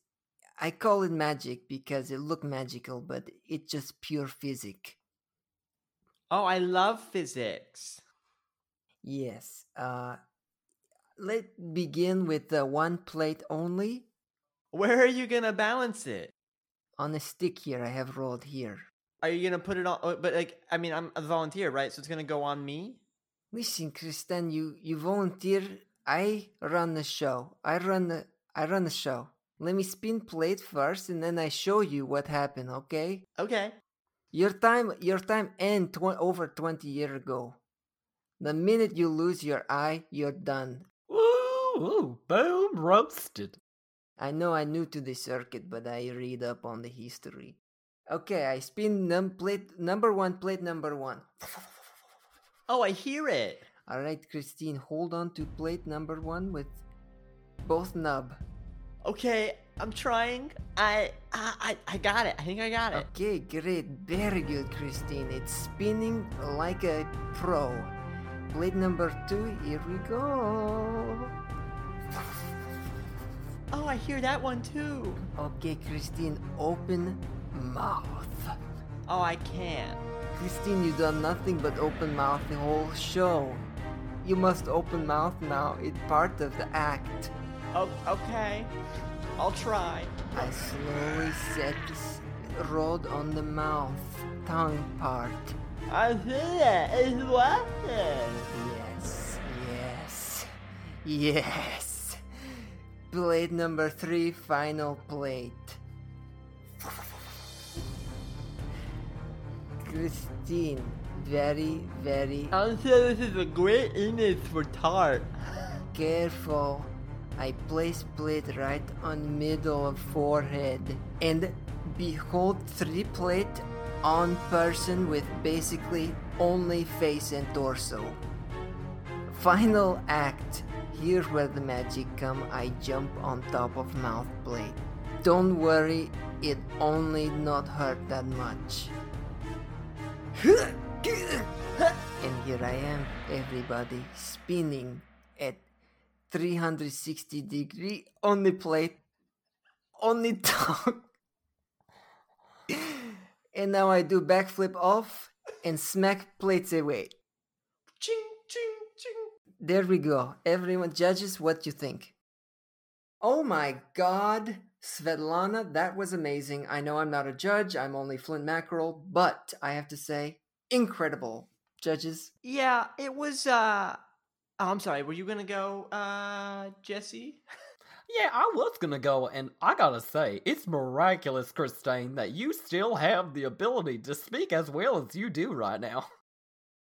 I call it magic because it look magical, but it's just pure physic. Oh, I love physics. Yes. Uh, let's begin with uh, one plate only. Where are you gonna balance it? On a stick here, I have rolled here. Are you gonna put it on? oh, But like, I mean, I'm a volunteer, right? So it's gonna go on me. Listen, Kristan, you you volunteer. I run the show. I run the I run the show. Let me spin plate first, and then I show you what happened. Okay? Okay. Your time your time end tw- over twenty year ago. The minute you lose your eye, you're done. Ooh, boom, roasted. I know I'm new to the circuit, but I read up on the history. Okay, I spin num plate number one, plate number one. Oh, I hear it. All right, Christine, hold on to plate number one with both nub. Okay, I'm trying. I, I, I got it. I think I got it. Okay, great, very good, Christine. It's spinning like a pro. Blade number two, here we go. Oh, I hear that one too. Okay, Christine, open mouth. Oh, I can't. Christine, you've done nothing but open mouth the whole show. You must open mouth now. It's part of the act. Oh, okay. I'll try. I slowly set rod on the mouth, tongue part. I see it. It's working. Yes, yes, yes. Plate number three, final plate. Christine, very, very I'm sure this is a great image for Tart. careful. I place plate right on middle of forehead, and behold three plate on person with basically only face and torso. Final act. Here where the magic come. I jump on top of mouth plate. Don't worry, it only not hurt that much. (laughs) And here I am, everybody, spinning at 360 degree on the plate, on the tongue. and now I do backflip off and smack plates away. Ching, ching, ching. There we go. Everyone judges what you think. Oh my god, Svetlana, that was amazing. I know I'm not a judge, I'm only Flint Mackerel, but I have to say, incredible. Judges, Yeah, it was. uh Oh, I'm sorry. Were you gonna go, uh, Jesse? Yeah, I was gonna go, and I gotta say, it's miraculous, Christine, that you still have the ability to speak as well as you do right now. (laughs)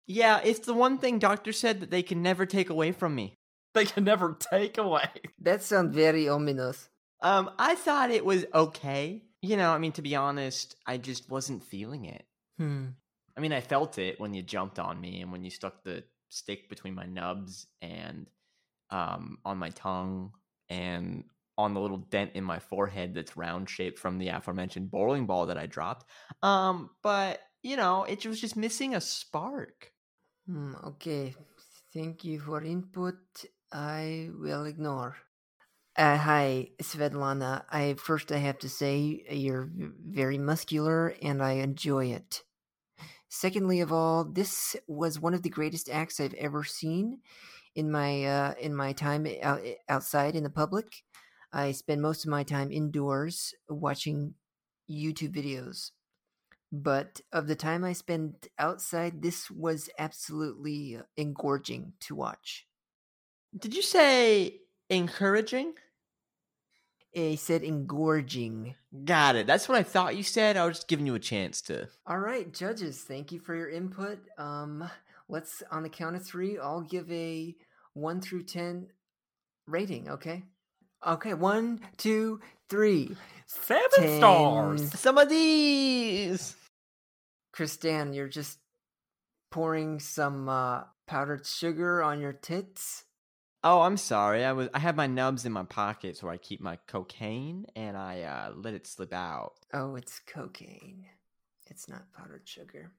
Yeah, it's the one thing Doctor said that they can never take away from me. They can never take away. (laughs) that sounds very ominous. Um, I thought it was okay. You know, I mean, to be honest, I just wasn't feeling it. Hmm. I mean, I felt it when you jumped on me and when you stuck the stick between my nubs and um, on my tongue and on the little dent in my forehead that's round shaped from the aforementioned bowling ball that I dropped. Um, but you know, it was just missing a spark. Hmm, okay, thank you for input. I will ignore. Uh, hi, Svetlana. I first I have to say you're very muscular and I enjoy it. Secondly of all, this was one of the greatest acts I've ever seen in my uh, in my time out, outside in the public. I spend most of my time indoors watching YouTube videos. But of the time I spent outside, this was absolutely uh, engorging to watch. Did you say encouraging? I said engorging. Got it. That's what I thought you said. I was just giving you a chance to. All right, judges, thank you for your input. Um, let's on the count of three, I'll give a one through ten rating. Okay. Okay, one, two, three. Seven Ten. stars. Some of these. Kristan, you're just pouring some uh, powdered sugar on your tits. Oh, I'm sorry. I was I had my nubs in my pockets where I keep my cocaine, and I uh, let it slip out. Oh, it's cocaine. It's not powdered sugar.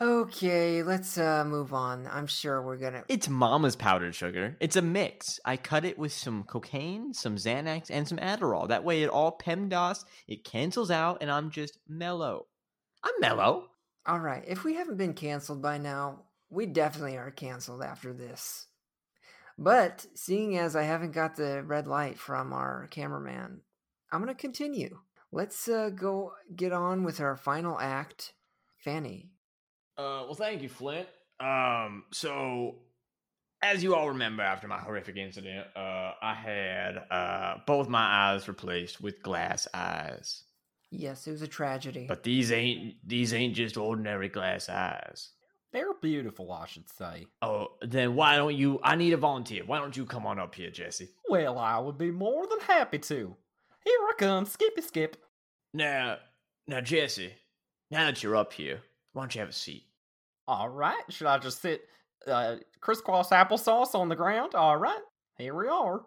Okay, let's uh move on. I'm sure we're gonna. It's Mama's powdered sugar. It's a mix. I cut it with some cocaine, some Xanax, and some Adderall. That way, it all PEMDAS. It cancels out, and I'm just mellow. I'm mellow. All right, if we haven't been canceled by now, we definitely are canceled after this. But seeing as I haven't got the red light from our cameraman, I'm gonna continue. Let's uh, go get on with our final act. Fanny, Uh, well, thank you, Flint. Um, so as you all remember, after my horrific incident, uh, I had uh both my eyes replaced with glass eyes. yes, it was a tragedy. But these ain't these ain't just ordinary glass eyes. They're beautiful, I should say. Oh, then why don't you? I need a volunteer. Why don't you come on up here, Jesse? Well, I would be more than happy to. Here I come, skippy skip. Now, now, Jesse. Now that you're up here, why don't you have a seat? All right, should I just sit uh, crisscross applesauce on the ground? All right, here we are.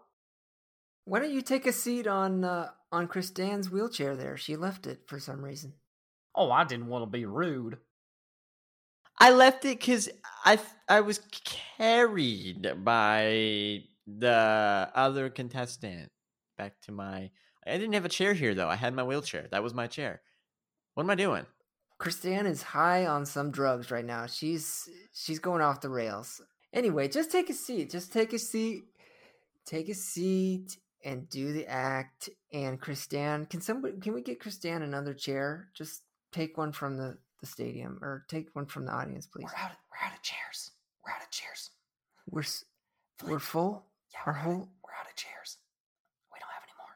Why don't you take a seat on uh, on Kristan's wheelchair there? She left it for some reason. Oh, I didn't want to be rude. I left it because I I was carried by the other contestant back to my. I didn't have a chair here though. I had my wheelchair. That was my chair. What am I doing? Kristan is high on some drugs right now. She's she's going off the rails. Anyway, just take a seat. Just take a seat. Take a seat and do the act. And Kristan, can somebody can we get Kristan another chair? Just take one from the, the stadium or take one from the audience, please. We're out. Of, we're out of chairs. We're out of chairs. We're s- we're full. Yeah, we're, out, whole of, we're out of chairs. We don't have any more.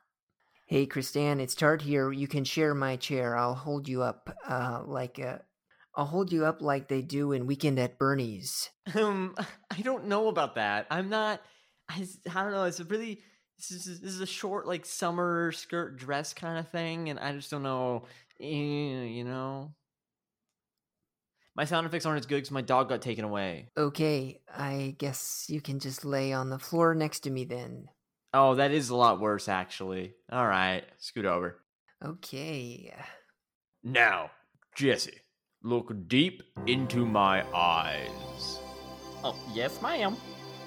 Hey, Kristan, it's Tart here. You can share my chair. I'll hold you up, uh, like uh, I'll hold you up like they do in Weekend at Bernie's. Um, I don't know about that. I'm not. I, I don't know. It's a really this is this is a short like summer skirt dress kind of thing, and I just don't know, eh, you know. My sound effects aren't as good because my dog got taken away. Okay, I guess you can just lay on the floor next to me then. Oh, that is a lot worse, actually. All right, scoot over. Okay. Now, Jesse, look deep into my eyes. Oh, yes, ma'am.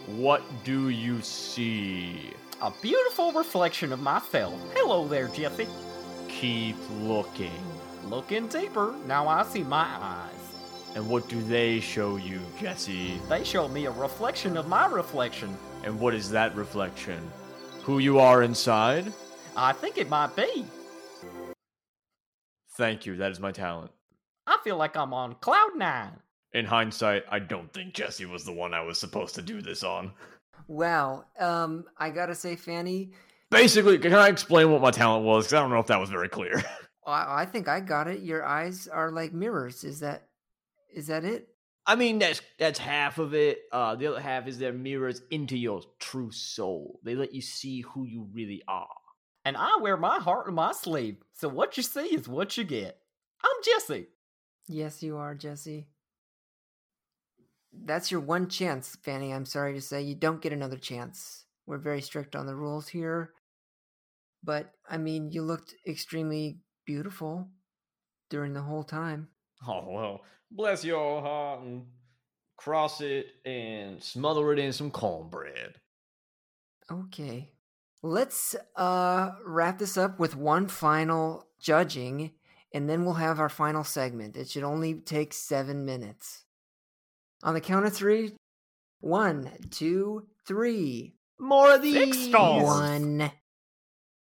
What do you see? A beautiful reflection of myself. Hello there, Jesse. Keep looking. Looking deeper, now I see my eyes. And what do they show you, Jesse? They show me a reflection of my reflection. And what is that reflection? Who you are inside? I think it might be. Thank you, that is my talent. I feel like I'm on cloud nine. In hindsight, I don't think Jesse was the one I was supposed to do this on. Wow. Um, I gotta say, Fanny, Basically, can I explain what my talent was? Because I don't know if that was very clear. (laughs) I, I think I got it. Your eyes are like mirrors. Is that is that it? I mean, that's that's half of it. Uh, the other half is their mirrors into your true soul. They let you see who you really are. And I wear my heart on my sleeve. So what you see is what you get. I'm Jesse. Yes, you are, Jesse. That's your one chance, Fanny. I'm sorry to say you don't get another chance. We're very strict on the rules here. But I mean, you looked extremely beautiful during the whole time. (laughs) Oh, well, bless your heart and cross it and smother it in some cornbread. Okay. Let's uh wrap this up with one final judging and then we'll have our final segment. It should only take 7 minutes. On the count of 3, one, two, three. More of these. Six stars. One.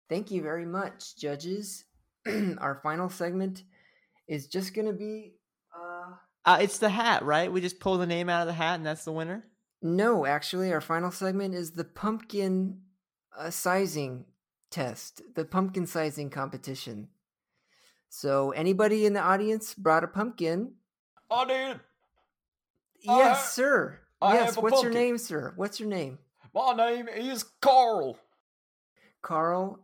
Thank you very much, judges. (clears throat) our final segment is just going to be uh Uh, it's the hat, right? We just pull the name out of the hat, and that's the winner. no, actually our final segment is the pumpkin uh, sizing test, the pumpkin sizing competition. So anybody in the audience brought a pumpkin? I did. Yes, ha- sir. I yes, have a what's your name, sir? What's your name? My name is Carl. Carl.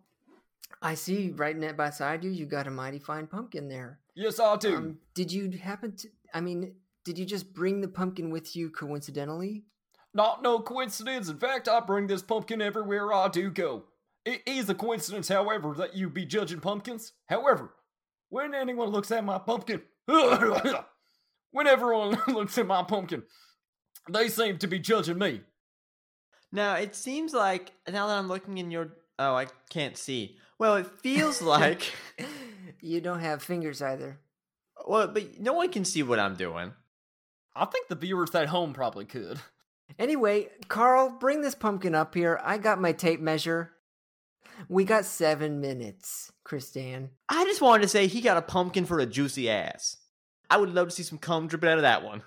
I see right net beside you, you got a mighty fine pumpkin there. Yes, I do. Um, did you happen to? I mean, did you just bring the pumpkin with you coincidentally? Not no coincidence. In fact, I bring this pumpkin everywhere I do go. It is a coincidence, however, that you be judging pumpkins. However, when anyone looks at my pumpkin, (laughs) when everyone (laughs) looks at my pumpkin, they seem to be judging me. Now it seems like now that I'm looking in your oh I can't see. Well, it feels (laughs) like you don't have fingers either. well, but no one can see what I'm doing. I think the viewers at home probably could. (laughs) Anyway, Carl, bring this pumpkin up here. I got my tape measure. We got seven minutes, Christan. I just wanted to say he got a pumpkin for a juicy ass. I would love to see some cum dripping out of that one.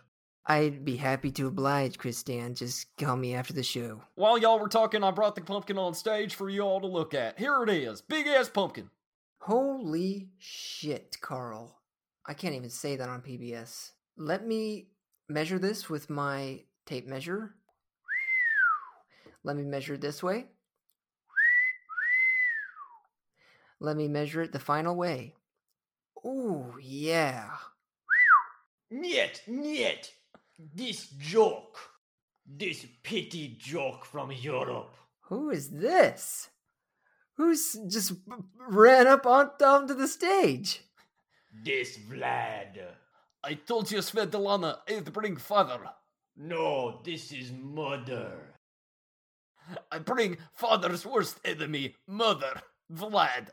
I'd be happy to oblige, Christan. Just call me after the show. While y'all were talking, I brought the pumpkin on stage for you all to look at. Here it is. Big ass pumpkin. Holy shit, Carl. I can't even say that on PBS. Let me measure this with my tape measure. Let me measure it this way. Let me measure it the final way. Ooh, yeah. Niet, niet. This joke. This pity joke from Europe. Who is this? Who's just ran up on onto the stage? This Vlad. I told you Svetlana is bring father. No, this is mother. I bring father's worst enemy, mother, Vlad.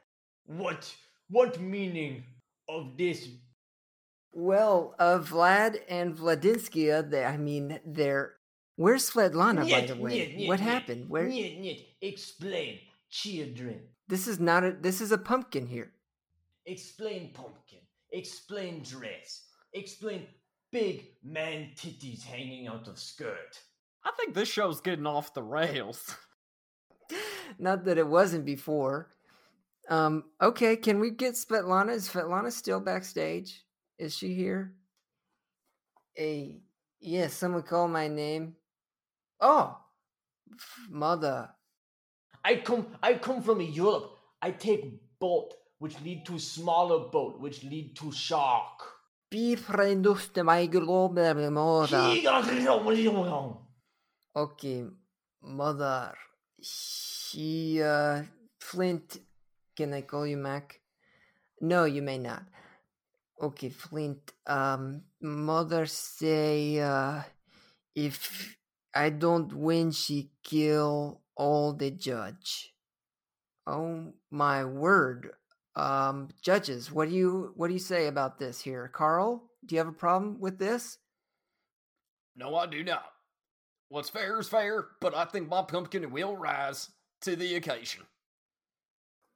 What, what meaning of this? Well, uh, Vlad and Vladinskia, they, I mean, they're. Where's Svetlana, by the way? niet, niet, what niet. happened? Where? Niet, niet. Explain, children. This is not a. This is a pumpkin here. Explain pumpkin. Explain dress. Explain big man titties hanging out of skirt. I think this show's getting off the rails. (laughs) Not that it wasn't before. Um. Okay, can we get Svetlana? Is Svetlana still backstage? Is she here? Hey, yes. someone call my name. Oh, mother. I come I come from Europe. I take boat, which lead to smaller boat, which lead to shark. Befrienduste my global mother. Okay, mother. She, uh, Flint. Can I call you Mac? No, you may not. Okay, Flint. Um, mother say, uh, if I don't win, she kill all the judge. Oh my word. Um, judges, what do you what do you say about this here? Carl, do you have a problem with this? No, I do not. What's fair is fair, but I think my pumpkin will rise to the occasion.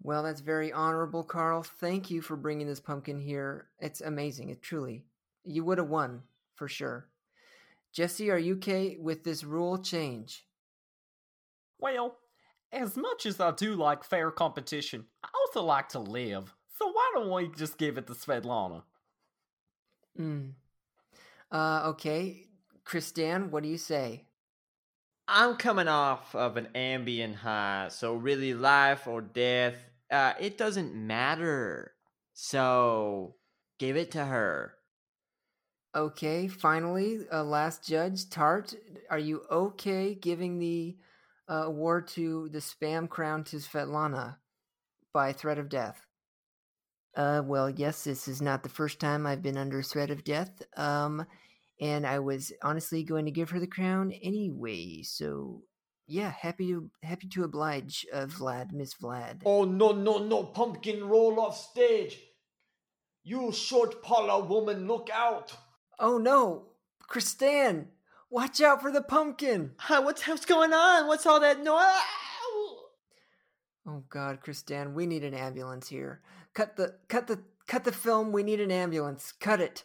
Well, that's very honorable, Carl. Thank you for bringing this pumpkin here. It's amazing. It truly. You would have won for sure. Jesse, are you okay with this rule change? Well, as much as I do like fair competition, I also like to live. So why don't we just give it to Svetlana? Hmm. Uh, okay. Kristan, what do you say? I'm coming off of an Ambien high, so really life or death, uh, it doesn't matter. So give it to her. Okay, finally, uh, last judge, Tart, are you okay giving the uh, award to the spam crown to Svetlana by threat of death? Uh, well, yes, this is not the first time I've been under threat of death. Um, and I was honestly going to give her the crown anyway. So, yeah, happy to happy to oblige, uh, Vlad, Miss Vlad. Oh no no no! Pumpkin roll off stage. You short parlor woman, look out! Oh no, Kristan, watch out for the pumpkin! Hi, what's what's going on? What's all that noise? Oh God, Kristan, we need an ambulance here. Cut the cut the cut the film. We need an ambulance. Cut it.